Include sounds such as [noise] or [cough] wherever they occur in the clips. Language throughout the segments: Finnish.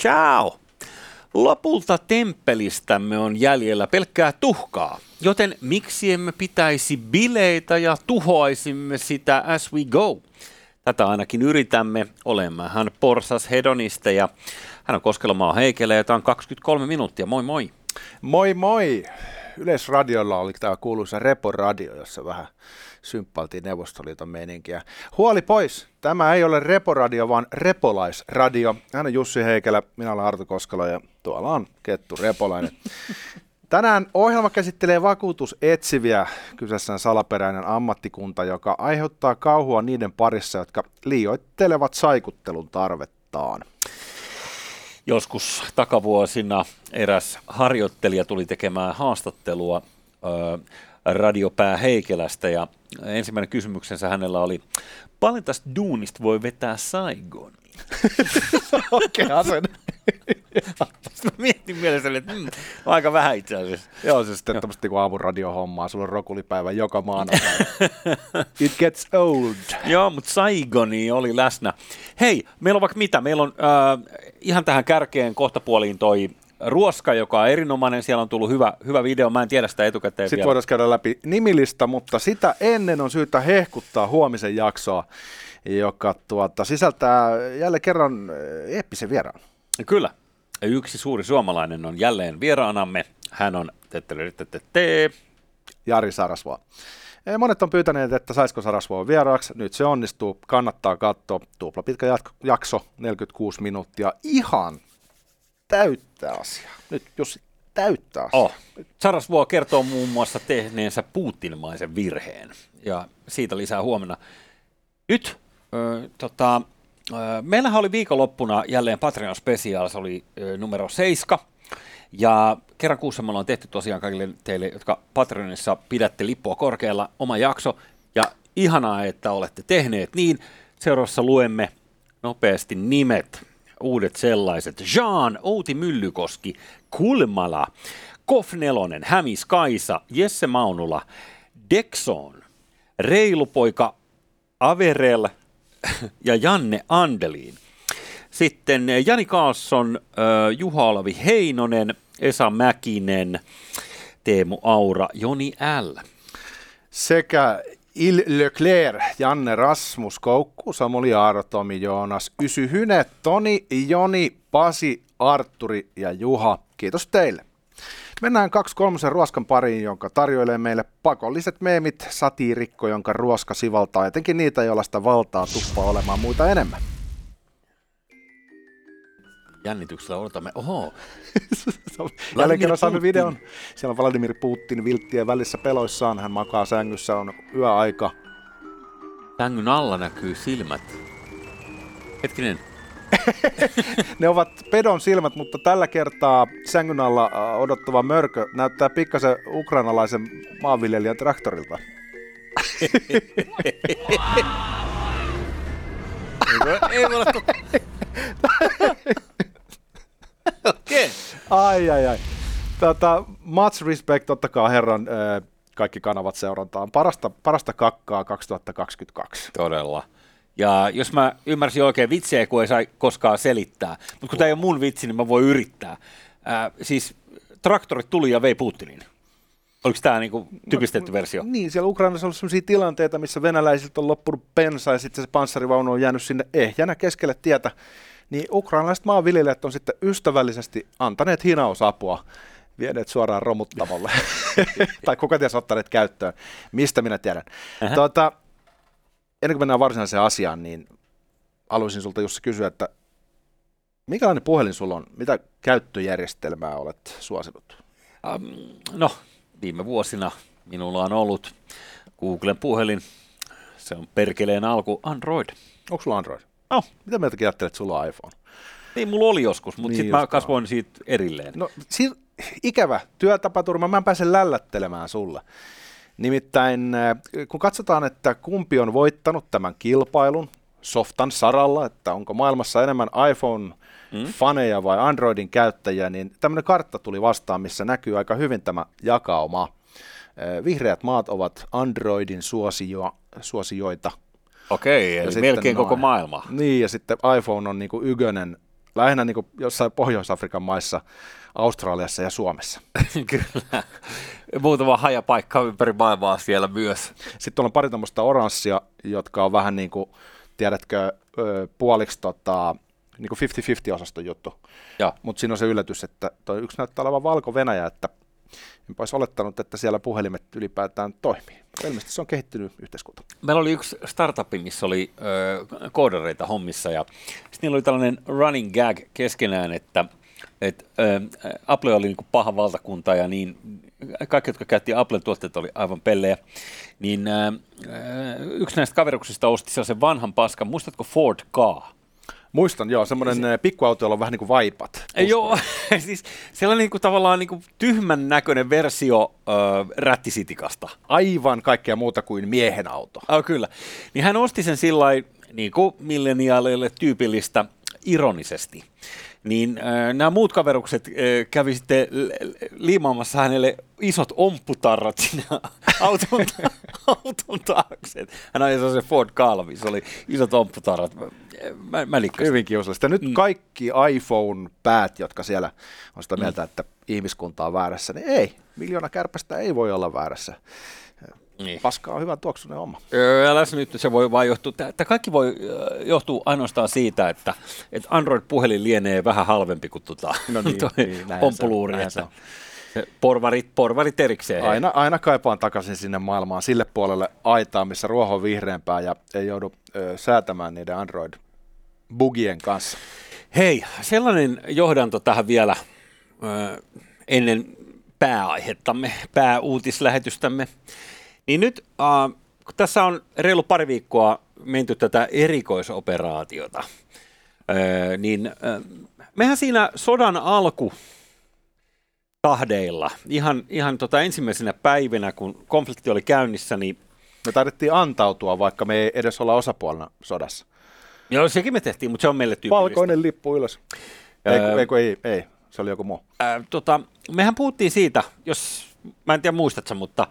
Ciao! Lopulta temppelistämme on jäljellä pelkkää tuhkaa, joten miksi emme pitäisi bileitä ja tuhoaisimme sitä as we go? Tätä ainakin yritämme. Olemmehan porsas hedonisteja. Hän on Koskelomaa Heikelä ja tämä on 23 minuuttia. Moi moi! Moi moi! Yleisradiolla oli tämä kuuluisa Repo-radio, jossa vähän symppaltiin Neuvostoliiton meininkiä. Huoli pois! Tämä ei ole Reporadio, vaan Repolaisradio. Hän on Jussi Heikelä, minä olen Arto Koskela ja tuolla on Kettu Repolainen. Tänään ohjelma käsittelee vakuutusetsiviä. Kyseessä on salaperäinen ammattikunta, joka aiheuttaa kauhua niiden parissa, jotka liioittelevat saikuttelun tarvettaan. Joskus takavuosina eräs harjoittelija tuli tekemään haastattelua radiopää Heikelästä ja ensimmäinen kysymyksensä hänellä oli, paljon tästä duunista voi vetää Saigon? [laughs] Okei, okay, [laughs] Mä mietin mielessäni, että mm, aika vähän itse asiassa. Joo, se sitten tämmöistä niin aamuradiohommaa, sulla on rokulipäivä joka maanantai. [laughs] It gets old. Joo, mutta Saigoni oli läsnä. Hei, meillä on vaikka mitä, meillä on äh, ihan tähän kärkeen kohtapuoliin toi Ruoska, joka on erinomainen, siellä on tullut hyvä, hyvä video, mä en tiedä sitä etukäteen Sitten vielä. voidaan käydä läpi nimilista, mutta sitä ennen on syytä hehkuttaa huomisen jaksoa, joka tuota, sisältää jälleen kerran eh, eeppisen vieraan. Kyllä. Yksi suuri suomalainen on jälleen vieraanamme. Hän on Jari Sarasvoa. Eh, monet on pyytäneet, että saisiko Sarasvoa vieraaksi. Nyt se onnistuu. Kannattaa katsoa. Tupla pitkä jakso, 46 minuuttia. Ihan täyttä asiaa. Nyt jos täyttää asiaa. Oh. Sarasvuo kertoo muun muassa tehneensä Putinmaisen virheen. Ja siitä lisää huomenna. Nyt tota, ö, meillähän oli viikonloppuna jälleen Patreon Special, se oli numero 7. Ja kerran kuussa me ollaan tehty tosiaan kaikille teille, jotka Patreonissa pidätte lippua korkealla, oma jakso. Ja ihanaa, että olette tehneet niin. Seuraavassa luemme nopeasti nimet uudet sellaiset. Jean, Outi Myllykoski, Kulmala, Kof Nelonen, Hämis Kaisa, Jesse Maunula, Dexon, Reilupoika Averel [coughs] ja Janne Andelin. Sitten Jani Kaasson, Juha Olavi Heinonen, Esa Mäkinen, Teemu Aura, Joni L. Sekä Il Leclerc, Janne Rasmus, Koukku, Samuli Aaro, Tomi Joonas, Ysy Hyne, Toni, Joni, Pasi, Arturi ja Juha. Kiitos teille. Mennään kaksi kolmosen ruoskan pariin, jonka tarjoilee meille pakolliset meemit, satiirikko, jonka ruoska sivaltaa etenkin niitä, joilla sitä valtaa tuppaa olemaan muita enemmän jännityksellä odotamme. Oho. [laughs] Jälleen kerran saamme videon. Siellä on Vladimir Putin vilttien välissä peloissaan. Hän makaa sängyssä, on yöaika. Sängyn alla näkyy silmät. Hetkinen. Ne ovat pedon silmät, mutta tällä kertaa sängyn alla äh, odottava mörkö näyttää pikkasen ukrainalaisen maanviljelijän traktorilta. ei voi, olla Okei. Okay. Ai, ai, ai. Tota, much respect, ottakaa herran kaikki kanavat seurantaan. Parasta, parasta kakkaa 2022. Todella. Ja jos mä ymmärsin oikein vitsiä, kun ei saa koskaan selittää, mutta kun tämä ei ole mun vitsi, niin mä voin yrittää. Ää, siis traktorit tuli ja vei Putinin. Oliko tämä niinku typistetty no, versio? Niin, siellä Ukrainassa on ollut sellaisia tilanteita, missä venäläisiltä on loppunut bensa ja sitten se panssarivaunu on jäänyt sinne ehjänä keskelle tietä niin ukrainalaiset maanviljelijät on sitten ystävällisesti antaneet hinausapua vieneet suoraan romuttavalle. [laughs] [laughs] tai kuka ties ottaneet käyttöön. Mistä minä tiedän. Tuota, ennen kuin mennään varsinaiseen asiaan, niin haluaisin sulta Jussi kysyä, että minkälainen puhelin sulla on? Mitä käyttöjärjestelmää olet suosinut? Um, no, viime vuosina minulla on ollut Googlen puhelin. Se on perkeleen alku Android. Onko sulla Android? No. Mitä mieltä ajattelet, että sulla on iPhone? Niin, mulla oli joskus, mutta niin sitten mä kasvoin siitä erilleen. No, si- ikävä työtapaturma, mä en pääse lällättelemään sulle. Nimittäin äh, kun katsotaan, että kumpi on voittanut tämän kilpailun softan saralla, että onko maailmassa enemmän iPhone-faneja mm. vai Androidin käyttäjiä, niin tämmöinen kartta tuli vastaan, missä näkyy aika hyvin tämä jakauma. Vihreät maat ovat Androidin suosio, suosioita. Okei, eli melkein noin. koko maailma. Niin, ja sitten iPhone on niin kuin ykönen lähinnä niin jossain Pohjois-Afrikan maissa, Australiassa ja Suomessa. [laughs] Kyllä. Muutama hajapaikka ympäri maailmaa siellä myös. Sitten on pari tämmöistä oranssia, jotka on vähän niin kuin, tiedätkö, puoliksi tota, niin kuin 50-50 osaston juttu. Mutta siinä on se yllätys, että toi yksi näyttää olevan Valko-Venäjä, että enpä olisi olettanut, että siellä puhelimet ylipäätään toimii. Ilmeisesti se on kehittynyt yhteiskunta. Meillä oli yksi startup, missä oli ö, koodareita hommissa ja sitten niillä oli tällainen running gag keskenään, että et, ö, Apple oli niinku paha valtakunta ja niin kaikki, jotka käytti Applen tuotteita, oli aivan pellejä. Niin ö, yksi näistä kaveruksista osti sellaisen vanhan paskan, muistatko Ford K? Muistan, joo, semmoinen se, pikkuauto, jolla on vähän niin kuin vaipat. Ei, joo, [laughs] siis sellainen niin kuin, tavallaan niin kuin tyhmän näköinen versio äh, rättisitikasta. Aivan kaikkea muuta kuin miehen auto. Oh, kyllä. Niin hän osti sen sillä niin kuin milleniaaleille tyypillistä ironisesti niin äh, nämä muut kaverukset äh, kävi sitten liimaamassa hänelle isot ompputarrat sinne [laughs] auton, [laughs] auton taakse. Hän ajoi se Ford Calvi, se oli isot ompputarrat. Mä, mä Hyvin kiusallista. Nyt mm. kaikki iPhone-päät, jotka siellä on sitä mieltä, mm. että ihmiskunta on väärässä, niin ei. Miljoona kärpästä ei voi olla väärässä. Niin. Paska on hyvä tuoksunen oma. Älä nyt, se voi vain johtua, tämä kaikki voi johtua ainoastaan siitä, että, että Android-puhelin lienee vähän halvempi kuin tuota, no niin, [laughs] niin, ompuluuri. Se, se porvarit, porvarit erikseen. Aina, aina kaipaan takaisin sinne maailmaan, sille puolelle aitaa, missä ruoho on vihreämpää ja ei joudu ö, säätämään niiden Android-bugien kanssa. Hei, sellainen johdanto tähän vielä ö, ennen pääaihettamme, pääuutislähetystämme. Niin nyt, äh, kun tässä on reilu pari viikkoa menty tätä erikoisoperaatiota, äh, niin äh, mehän siinä sodan alku tahdeilla, ihan, ihan tota ensimmäisenä päivinä, kun konflikti oli käynnissä, niin me taidettiin antautua, vaikka me ei edes olla osapuolena sodassa. Joo, sekin me tehtiin, mutta se on meille tyypillistä. Valkoinen lippu ylös. Öö, ei, ei, ei, ei, se oli joku muu. Ää, tota, mehän puhuttiin siitä, jos, mä en tiedä muistatko, mutta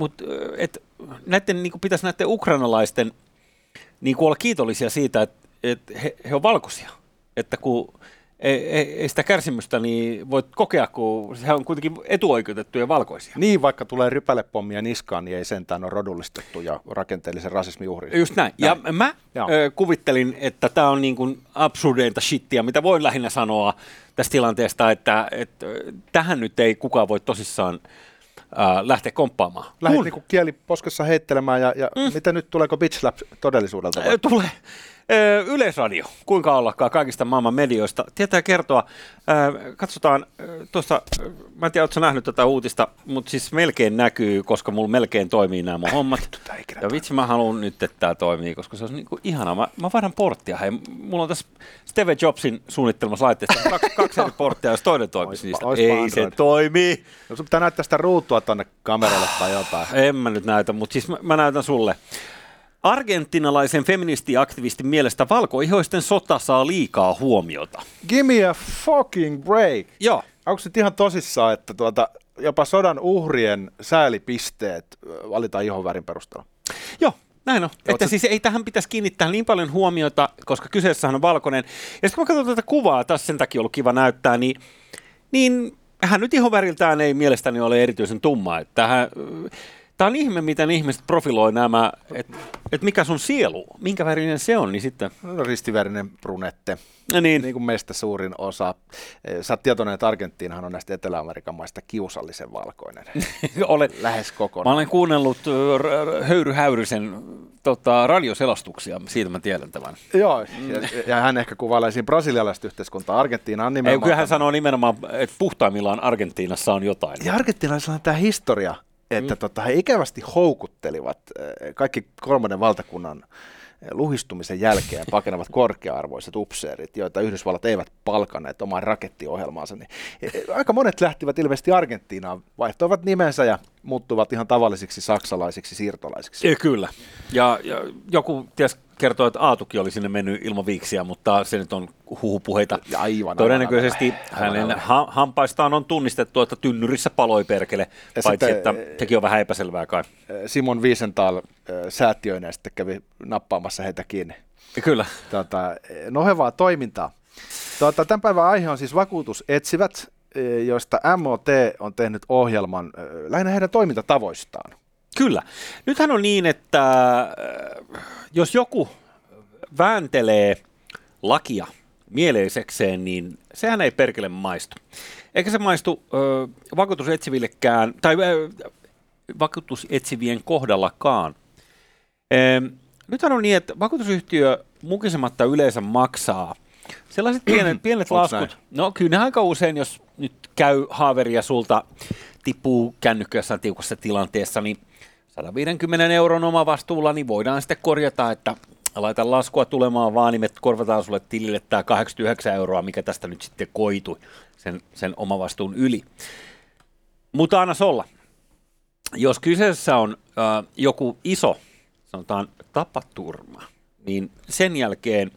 mutta et, näiden, niin pitäisi näiden ukrainalaisten niin olla kiitollisia siitä, että et he, he on valkoisia. Että kun ei, ei, ei sitä kärsimystä niin voit kokea, kun he on kuitenkin etuoikeutettuja valkoisia. Niin, vaikka tulee rypälepommia niskaan, niin ei sentään ole rodullistettu ja rakenteellisen rasismin uhri. Just näin. näin. Ja mä ö, kuvittelin, että tämä on niin kuin absurdeinta shittiä, mitä voin lähinnä sanoa tästä tilanteesta, että, että tähän nyt ei kukaan voi tosissaan ää, lähteä komppaamaan. Lähdet niin kieli poskessa heittelemään ja, ja mm. mitä nyt, tuleeko Bitch Lab todellisuudelta? Vai? Tulee. Yleisradio, kuinka ollakaan kaikista maailman medioista, tietää kertoa. Katsotaan tuossa, mä en tiedä, ootko nähnyt tätä uutista, mutta siis melkein näkyy, koska mulla melkein toimii nämä mun hommat. Ja vitsi, mä haluan nyt, että tämä toimii, koska se on niinku ihanaa. Mä, mä vaihdan porttia. Hei, mulla on tässä Steve Jobsin suunnittelemassa laitteessa kaksi, [laughs] kaksi eri porttia, jos toinen toimisi niistä. Ei se toimi. No, sun pitää näyttää sitä ruutua tonne kameralle tai jotain. En mä nyt näytä, mutta siis mä, mä näytän sulle. Argentinalaisen feministiaktivistin mielestä valkoihoisten sota saa liikaa huomiota. Give me a fucking break. Joo. Onko se ihan tosissaan, että tuota, jopa sodan uhrien säälipisteet valitaan ihonvärin perusteella? Joo, näin on. Että siis ei tähän pitäisi kiinnittää niin paljon huomiota, koska kyseessähän on valkoinen. Ja sitten kun mä katson tätä kuvaa, tässä sen takia ollut kiva näyttää, niin, niin hän nyt ihoväriltään ei mielestäni ole erityisen tumma. Että hän, Tämä on ihme, miten ihmiset profiloi nämä, että et mikä sun sielu, minkä värinen se on, niin sitten... No ristivärinen brunette, no niin. niin kuin meistä suurin osa. Eh, sä oot tietoinen, että Argentiinahan on näistä Etelä-Amerikan maista kiusallisen valkoinen. [laughs] olen, Lähes kokonaan. Mä olen kuunnellut Höyry Häyrysen tota, radioselastuksia, siitä mä tiedän tämän. Joo, ja, ja hän ehkä kuvailee siinä brasilialaista yhteiskuntaa. Argentiina on nimenomaan... Ei, kyllä hän sanoo nimenomaan, että puhtaimmillaan Argentiinassa on jotain. Ja Argentiinassa on tämä historia että mm. tota, he ikävästi houkuttelivat kaikki kolmannen valtakunnan luhistumisen jälkeen [laughs] pakenevat korkea-arvoiset upseerit, joita Yhdysvallat eivät palkanneet omaan rakettiohjelmaansa, niin e, e, aika monet lähtivät ilmeisesti Argentiinaan, vaihtoivat nimensä ja muuttuvat ihan tavallisiksi saksalaisiksi siirtolaisiksi. Ja, kyllä. Ja, ja joku ties kertoo, että Aatukin oli sinne mennyt ilman viiksiä, mutta se nyt on huhupuheita. Ja aivan, Todennäköisesti aivan, aivan, hänen aivan. ha- hampaistaan on tunnistettu, että tynnyrissä paloi perkele, Ja paitsi sitten- että sekin on vähän epäselvää kai. Simon Wiesenthal äh, säätiöineen sitten kävi nappaamassa heitä kiinni. Ja Kyllä. Tota, nohevaa toimintaa. Tota, tämän päivän aihe on siis vakuutusetsivät, eh, joista MOT on tehnyt ohjelman lähinnä heidän toimintatavoistaan. Kyllä. Nythän on niin, että jos joku vääntelee lakia mieleisekseen, niin sehän ei perkele maistu. Eikä se maistu vakuutusetsivillekään, tai vakuutusetsivien kohdallakaan. Nythän on niin, että vakuutusyhtiö mukisematta yleensä maksaa sellaiset pienet, pienet laskut. näin? No kyllä ne aika usein, jos nyt käy haaveria sulta tippuu kännykkä jossain tiukassa tilanteessa, niin 150 euron oma vastuulla, niin voidaan sitten korjata, että laita laskua tulemaan vaan, niin me korvataan sulle tilille tämä 89 euroa, mikä tästä nyt sitten koitui sen, sen omavastuun yli. Mutta anna olla. Jos kyseessä on äh, joku iso, sanotaan tapaturma, niin sen jälkeen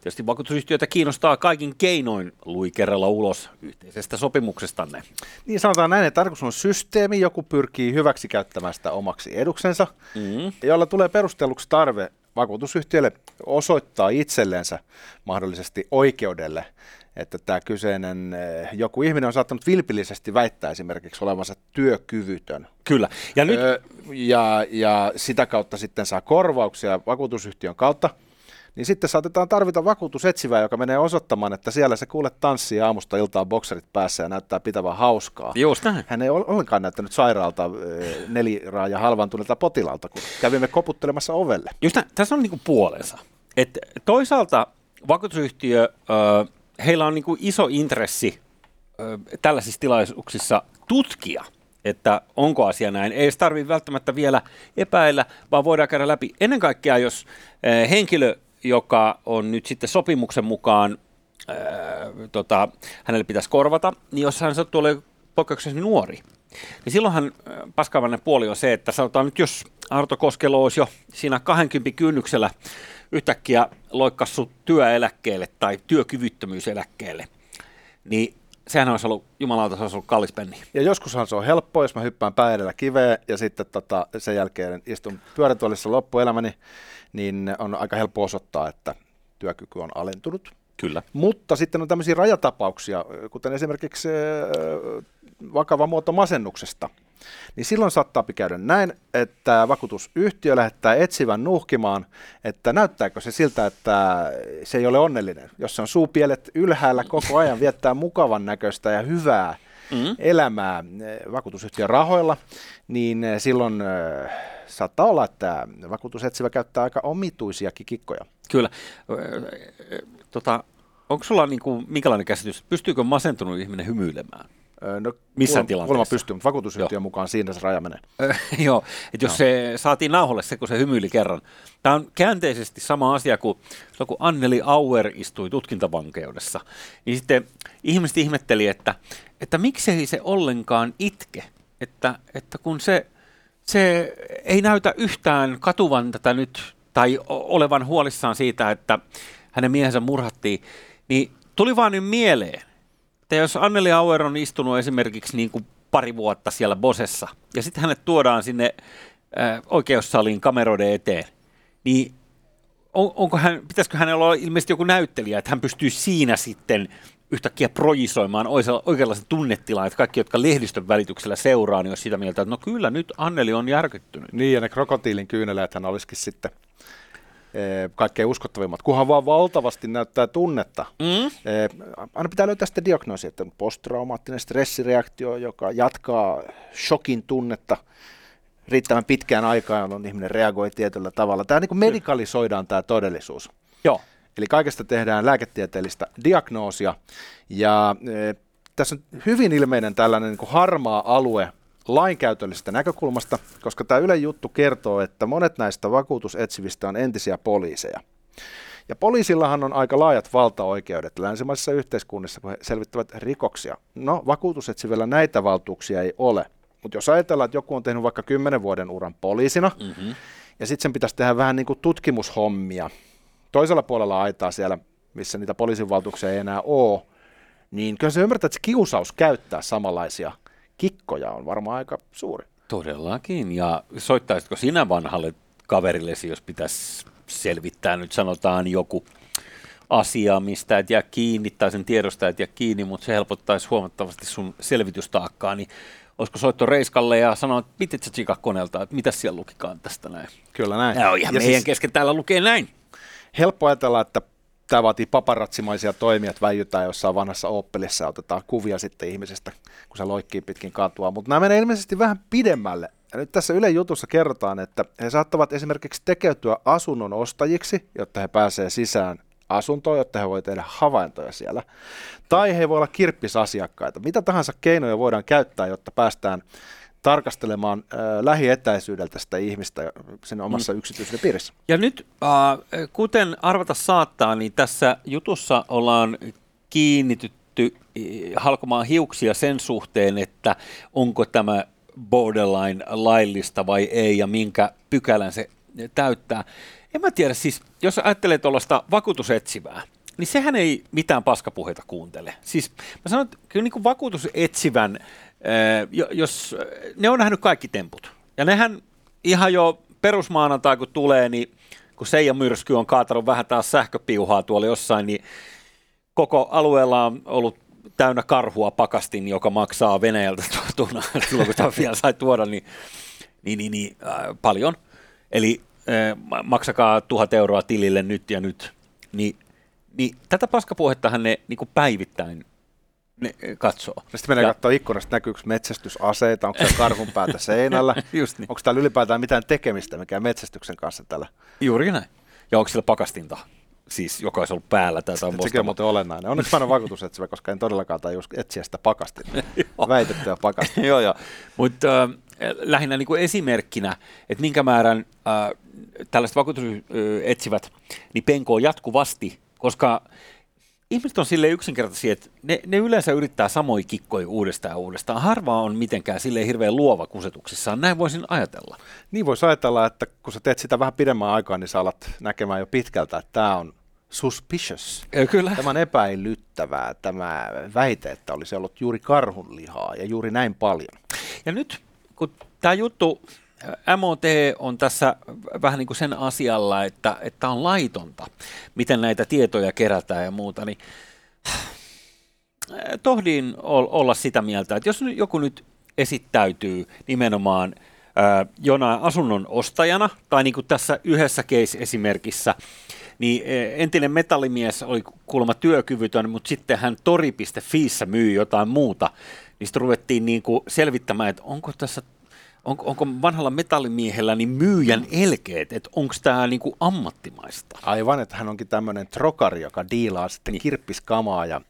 tietysti vakuutusyhtiötä kiinnostaa kaikin keinoin luikerella ulos yhteisestä sopimuksestanne. Niin sanotaan näin, että tarkoitus on systeemi, joku pyrkii hyväksi käyttämään sitä omaksi eduksensa, Mm. jolla tulee perustelluksi tarve vakuutusyhtiölle osoittaa itsellensä mahdollisesti oikeudelle, että tämä kyseinen eh, joku ihminen on saattanut vilpillisesti väittää esimerkiksi olevansa työkyvytön. Kyllä. Ja nyt, Ö, ja, ja sitä kautta sitten saa korvauksia vakuutusyhtiön kautta, niin sitten saatetaan tarvita vakuutusetsivää, joka menee osoittamaan, että siellä se kuule tanssii aamusta iltaa bokserit päässä ja näyttää pitävän hauskaa. just näin. Hän ei ollenkaan näyttänyt sairaalta ö, neliraaja halvantuneelta potilaalta, kun kävimme koputtelemassa ovelle. Just näin, tässä on niinku puolensa. Et toisaalta vakuutusyhtiö, ö, heillä on niinku iso intressi ö, tällaisissa tilaisuuksissa tutkia, että onko asia näin. Ei se tarvitse välttämättä vielä epäillä, vaan voidaan käydä läpi. Ennen kaikkea, jos ö, henkilö, joka on nyt sitten sopimuksen mukaan, ö, tota, hänelle pitäisi korvata, niin jos hän sattuu olemaan poikkeuksellisesti nuori, niin silloinhan paskavainen puoli on se, että sanotaan nyt, jos Arto Koskelo olisi jo siinä 20 kynnyksellä yhtäkkiä loikkassu työeläkkeelle tai työkyvyttömyyseläkkeelle, niin sehän olisi ollut, jumalauta, se olisi ollut kallis penni. Ja joskushan se on helppoa, jos mä hyppään pää edellä kiveä ja sitten tota, sen jälkeen istun pyörätuolissa loppuelämäni, niin on aika helppo osoittaa, että työkyky on alentunut. Kyllä. Mutta sitten on tämmöisiä rajatapauksia, kuten esimerkiksi ö, vakava muoto masennuksesta. Niin silloin saattaa käydä näin, että vakuutusyhtiö lähettää etsivän nuhkimaan, että näyttääkö se siltä, että se ei ole onnellinen. Jos se on suupielet ylhäällä koko ajan, viettää mukavan näköistä ja hyvää Mm. elämää eh, vakuutusyhtiön rahoilla, niin eh, silloin saattaa olla, että vakuutusetsivä käyttää aika omituisiakin kikkoja. Kyllä. Tota, onko sulla niinku, minkälainen käsitys, pystyykö masentunut ihminen hymyilemään? No, kuulemma- tilanteessa? Kuulemma pystyy, mutta vakuutusyhtiön mukaan siinä se raja menee. [laughs] Joo, että jos Joo. se saatiin nauholle se, kun se hymyili kerran. Tämä on käänteisesti sama asia kuin silloin, kun Anneli Auer istui tutkintavankeudessa. Niin sitten ihmiset ihmetteli, että, että miksei se ollenkaan itke. Että, että kun se, se ei näytä yhtään katuvan tätä nyt, tai olevan huolissaan siitä, että hänen miehensä murhattiin, niin tuli vaan nyt mieleen, että jos Anneli Auer on istunut esimerkiksi niin kuin pari vuotta siellä Bosessa, ja sitten hänet tuodaan sinne äh, oikeussaliin kameroiden eteen, niin on, onko hän, pitäisikö hänellä olla ilmeisesti joku näyttelijä, että hän pystyy siinä sitten yhtäkkiä projisoimaan oikeanlaisen tunnetilan, että kaikki, jotka lehdistön välityksellä seuraa, niin on sitä mieltä, että no kyllä, nyt Anneli on järkyttynyt. Niin, ja ne krokotiilin kyyneleethän olisikin sitten kaikkein uskottavimmat, kunhan vaan valtavasti näyttää tunnetta. Mm? Aina pitää löytää sitten diagnoosi, että posttraumaattinen stressireaktio, joka jatkaa shokin tunnetta riittävän pitkään aikaan, jolloin ihminen reagoi tietyllä tavalla. Tämä niin kuin medikalisoidaan tämä todellisuus. Joo. Eli kaikesta tehdään lääketieteellistä diagnoosia. Ja e, tässä on hyvin ilmeinen tällainen niin kuin harmaa alue lainkäytöllisestä näkökulmasta, koska tämä Ylen juttu kertoo, että monet näistä vakuutusetsivistä on entisiä poliiseja. Ja poliisillahan on aika laajat valtaoikeudet länsimaisissa yhteiskunnissa, kun he selvittävät rikoksia. No, vakuutusetsivillä näitä valtuuksia ei ole. Mutta jos ajatellaan, että joku on tehnyt vaikka 10 vuoden uran poliisina, mm-hmm. ja sitten sen pitäisi tehdä vähän niin kuin tutkimushommia, toisella puolella aitaa siellä, missä niitä poliisin valtuuksia ei enää ole, niin kyllä se ymmärtää, että se kiusaus käyttää samanlaisia kikkoja on varmaan aika suuri. Todellakin, ja soittaisitko sinä vanhalle kaverillesi, jos pitäisi selvittää nyt sanotaan joku asia, mistä et jää kiinni tai sen tiedosta et jää kiinni, mutta se helpottaisi huomattavasti sun selvitystaakkaa, niin olisiko soitto Reiskalle ja sanoa, että miten sä tsika koneelta, että mitä siellä lukikaan tästä näin. Kyllä näin. Ja, ihan ja meidän siis kesken täällä lukee näin. Helppo ajatella, että tämä vaatii paparatsimaisia toimia, että väijytään jossain vanhassa Opelissa ja otetaan kuvia sitten ihmisestä, kun se loikkii pitkin katua. Mutta nämä menee ilmeisesti vähän pidemmälle. Ja nyt tässä Yle jutussa kerrotaan, että he saattavat esimerkiksi tekeytyä asunnon ostajiksi, jotta he pääsevät sisään asuntoon, jotta he voivat tehdä havaintoja siellä. Tai he voi olla kirppisasiakkaita. Mitä tahansa keinoja voidaan käyttää, jotta päästään tarkastelemaan äh, lähietäisyydeltä sitä ihmistä sen omassa mm. yksityisessä piirissä. Ja nyt, äh, kuten arvata saattaa, niin tässä jutussa ollaan kiinnitytty halkomaan hiuksia sen suhteen, että onko tämä borderline laillista vai ei ja minkä pykälän se täyttää. En mä tiedä, siis jos ajattelee tuollaista vakuutusetsivää, niin sehän ei mitään paskapuheita kuuntele. Siis mä sanon, että kyllä niin kuin vakuutusetsivän, jos ne on nähnyt kaikki temput, ja nehän ihan jo perusmaanantai kun tulee, niin kun Seija Myrsky on kaatanut vähän taas sähköpiuhaa tuolla jossain, niin koko alueella on ollut täynnä karhua pakastin, joka maksaa Venäjältä [laughs] tuona, silloin kun tämä vielä sai tuoda, niin, niin, niin, niin äh, paljon. Eli äh, maksakaa tuhat euroa tilille nyt ja nyt. Niin, niin tätä paskapuhettahan ne niin kuin päivittäin ne katsoo. Ja sitten menee ja... katsoa ikkunasta, näkyykö metsästysaseita, onko se karhun päätä seinällä, [laughs] Just niin. onko täällä ylipäätään mitään tekemistä mikä metsästyksen kanssa tällä. Juuri näin. Ja onko sillä pakastinta? siis joka olisi ollut päällä. Tai Sekin on muuten olennainen. Onneksi mä olen vakuutusetsivä, koska en todellakaan tai etsiä sitä pakasti. [laughs] Väitettyä pakasti. [laughs] joo, joo. Mutta äh, lähinnä niin kuin esimerkkinä, että minkä määrän äh, tällaiset vakuutusetsivät niin penkoo jatkuvasti, koska ihmiset on sille yksinkertaisia, että ne, ne yleensä yrittää samoja kikkoja uudestaan ja uudestaan. Harva on mitenkään sille hirveän luova kusetuksissaan. Näin voisin ajatella. Niin voisi ajatella, että kun sä teet sitä vähän pidemmän aikaa, niin sä alat näkemään jo pitkältä, että tämä on suspicious. Ja kyllä. Tämä on epäilyttävää, tämä väite, että olisi ollut juuri karhunlihaa ja juuri näin paljon. Ja nyt, kun tämä juttu MOT on tässä vähän niin kuin sen asialla, että, että on laitonta, miten näitä tietoja kerätään ja muuta, niin tohdin olla sitä mieltä, että jos joku nyt esittäytyy nimenomaan ää, jonain asunnon ostajana, tai niin kuin tässä yhdessä case-esimerkissä, niin entinen metallimies oli kuulemma työkyvytön, mutta sitten hän tori.fiissä myy jotain muuta, niin sitten ruvettiin niin kuin selvittämään, että onko tässä on, onko vanhalla metallimiehellä niin myyjän elkeet, että onko tämä niinku ammattimaista? Aivan, että hän onkin tämmöinen trokari, joka diilaa sitten niin. kirppiskamaa ja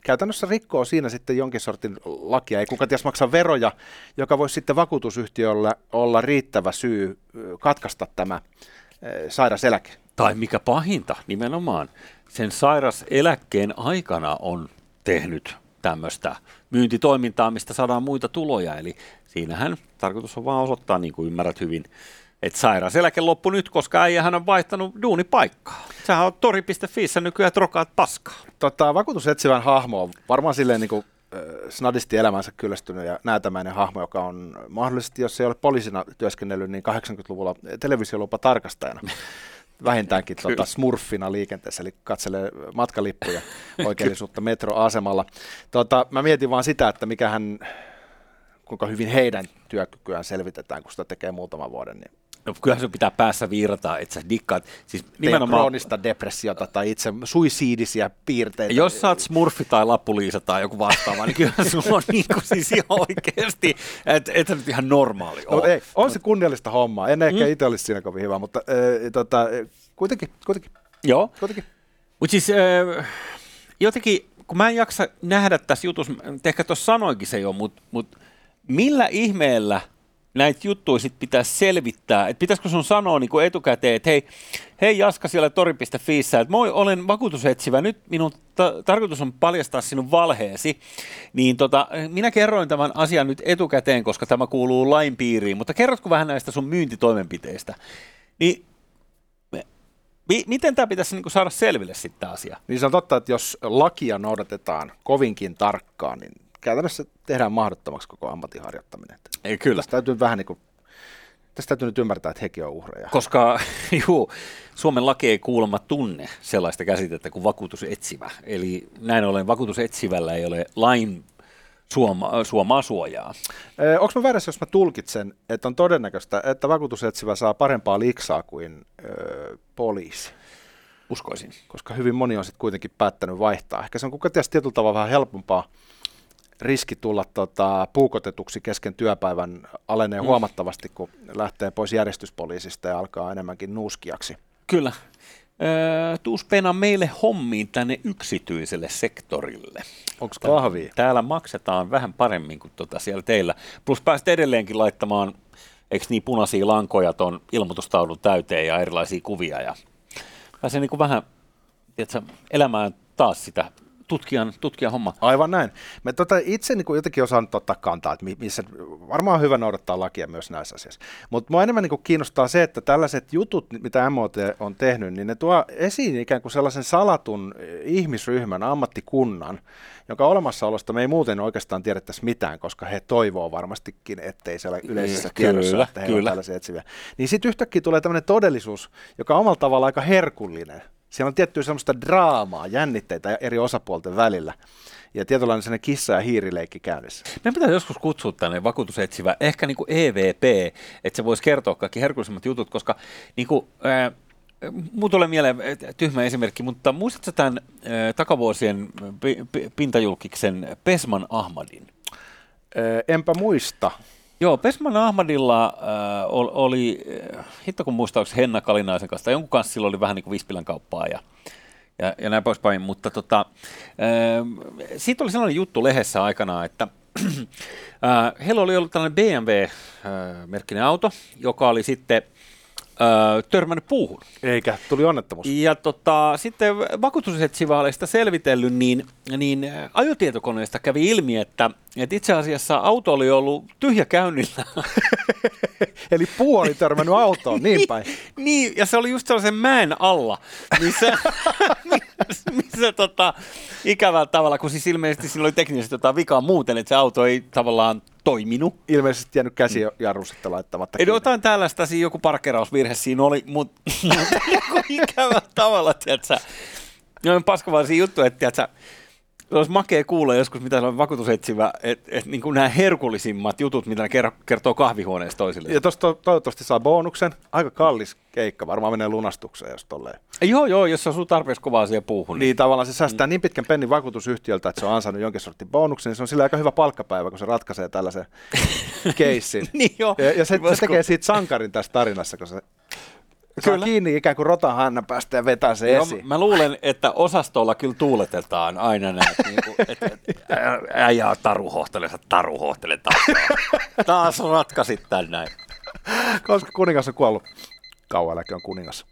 käytännössä rikkoo siinä sitten jonkin sortin lakia. Ei kuka ties maksaa veroja, joka voisi sitten vakuutusyhtiöllä olla riittävä syy katkaista tämä sairas eläke. Tai mikä pahinta, nimenomaan sen sairaseläkkeen aikana on tehnyt tämmöistä myyntitoimintaa, mistä saadaan muita tuloja. Eli siinähän tarkoitus on vaan osoittaa, niin kuin ymmärrät hyvin, että sairauseläke loppu nyt, koska äijähän on vaihtanut duunipaikkaa. Sähän on tori.fi, nykyään trokaat paskaa. Tota, vakuutusetsivän hahmo on varmaan silleen niin kuin snadisti elämänsä kyllästynyt ja näytämäinen hahmo, joka on mahdollisesti, jos ei ole poliisina työskennellyt, niin 80-luvulla televisiolupa tarkastajana. Vähintäänkin tuota, smurfina liikenteessä, eli katselee matkalippuja oikeellisuutta metroasemalla. Tota, mä mietin vaan sitä, että mikä hän kuinka hyvin heidän työkykyään selvitetään, kun sitä tekee muutaman vuoden. Niin No kyllähän se pitää päässä virtaa, että sä dikkaat. Siis nimenomaan... kroonista depressiota tai itse suisiidisia piirteitä. Jos sä oot smurfi tai lappuliisa tai joku vastaava, niin kyllähän [laughs] sulla on niin kuin siis ihan oikeasti, että et nyt ihan normaali no, Ei, on se kunniallista hommaa. En ehkä mm. itse olisi siinä kovin hyvä, mutta äh, tota, kuitenkin, kuitenkin. Joo. Kuitenkin. Mutta siis äh, jotenkin, kun mä en jaksa nähdä tässä jutussa, ehkä tuossa sanoinkin se jo, mutta mut, millä ihmeellä näitä juttuja sit pitäisi selvittää. Et pitäisikö sun sanoa niin etukäteen, että hei, hei Jaska siellä tori.fiissä, että moi, olen vakuutusetsivä, nyt minun ta- tarkoitus on paljastaa sinun valheesi. Niin tota, minä kerroin tämän asian nyt etukäteen, koska tämä kuuluu lain piiriin, mutta kerrotko vähän näistä sun myyntitoimenpiteistä? Niin Mi- miten tämä pitäisi niin saada selville sitten tämä asia? Niin se on totta, että jos lakia noudatetaan kovinkin tarkkaan, niin käytännössä tehdään mahdottomaksi koko ammatin harjoittaminen. Ei, kyllä. Tästä täytyy vähän niin kuin, tästä täytyy nyt ymmärtää, että hekin on uhreja. Koska [laughs] juu, Suomen laki ei kuulemma tunne sellaista käsitettä kuin vakuutusetsivä. Eli näin ollen vakuutusetsivällä ei ole lain suoma, suomaa suojaa. Onko mä väärässä, jos mä tulkitsen, että on todennäköistä, että vakuutusetsivä saa parempaa liksaa kuin ö, poliisi? Uskoisin. Koska hyvin moni on sitten kuitenkin päättänyt vaihtaa. Ehkä se on kuka tietysti tietyllä tavalla vähän helpompaa riski tulla tota, puukotetuksi kesken työpäivän alenee mm. huomattavasti, kun lähtee pois järjestyspoliisista ja alkaa enemmänkin nuuskiaksi. Kyllä. Öö, tuus Pena meille hommiin tänne yksityiselle sektorille. Onko kahvi? Täällä maksetaan vähän paremmin kuin tota siellä teillä. Plus pääset edelleenkin laittamaan, eikö niin, punaisia lankoja tuon ilmoitustaulun täyteen ja erilaisia kuvia. Ja pääsee niin kuin vähän tiedätkö, elämään taas sitä tutkijan, tutkijan homma. Aivan näin. Me tota, itse niin kuin jotenkin osaan ottaa kantaa, että missä varmaan on hyvä noudattaa lakia myös näissä asioissa. Mutta mua enemmän niin kuin kiinnostaa se, että tällaiset jutut, mitä MOT on tehnyt, niin ne tuo esiin ikään kuin sellaisen salatun ihmisryhmän, ammattikunnan, jonka olemassaolosta me ei muuten oikeastaan tiedettäisi mitään, koska he toivoo varmastikin, ettei siellä yleisessä tiedossa, että he kyllä. tällaisia etsiviä. Niin sitten yhtäkkiä tulee tämmöinen todellisuus, joka on omalla tavalla aika herkullinen siellä on tiettyä semmoista draamaa, jännitteitä eri osapuolten välillä. Ja tietynlainen sellainen kissa- ja hiirileikki käynnissä. Meidän pitää joskus kutsua tänne vakuutusetsivä, ehkä niin kuin EVP, että se voisi kertoa kaikki herkullisimmat jutut, koska niin kuin, äh, Mulla tulee mieleen tyhmä esimerkki, mutta muistatko tämän takavuosien pintajulkiksen Pesman Ahmadin? Enpä muista. Joo, Pesman Ahmadilla äh, oli, äh, hitto kun muistaa, Henna Kalinaisen kanssa, jonkun kanssa silloin oli vähän niin kuin Vispilän kauppaa ja, ja, ja näin poispäin, mutta tota, äh, siitä oli sellainen juttu lehdessä aikanaan, että [clears throat] äh, heillä oli ollut tällainen BMW-merkkinen äh, auto, joka oli sitten öö, törmännyt puuhun. Eikä, tuli onnettomuus. Ja tota, sitten vakuutusetsivaaleista selvitellyt, niin, niin ajotietokoneesta kävi ilmi, että, että itse asiassa auto oli ollut tyhjä käynnillä. [laughs] [laughs] Eli puu oli törmännyt autoon, [laughs] niin päin. niin, ja se oli just sellaisen mäen alla, missä, missä, missä tota, ikävällä tavalla, kun siis ilmeisesti siinä oli teknisesti jotain vikaa muuten, että se auto ei tavallaan toiminut. Ilmeisesti jäänyt käsi jarru sitten laittamatta. Ei jotain tällaista, siinä joku parkerausvirhe siinä oli, mutta [laughs] joku ikävä tavalla, tiedätkö, No, paskavaisia juttuja, että tiedätkö, olisi makea kuulla joskus, mitä se on vakuutusetsivä, että et, niin nämä herkullisimmat jutut, mitä ne kertoo kahvihuoneessa toisille. Ja tuosta toivottavasti saa bonuksen. Aika kallis keikka, varmaan menee lunastukseen, jos tolleen. Joo, joo, jos se on tarpeeksi kovaa siihen puuhun. Niin, niin tavallaan se säästää mm. niin pitkän pennin vakuutusyhtiöltä, että se on ansainnut jonkin sortin bonuksen, niin se on sillä aika hyvä palkkapäivä, kun se ratkaisee tällaisen [laughs] keissin. niin joo. Ja, ja se, se, tekee siitä sankarin tässä tarinassa, kun se Kyllä. Saa kiinni ikään kuin rotahanna päästä ja vetää se Joo, esiin. Mä luulen, että osastolla kyllä tuuletetaan aina näitä. niin et, et, äijä on taruhohtele, sä taruhohtele taas. taas ratkaisit tän näin. Koska kuningas on kuollut. Kauan on kuningas.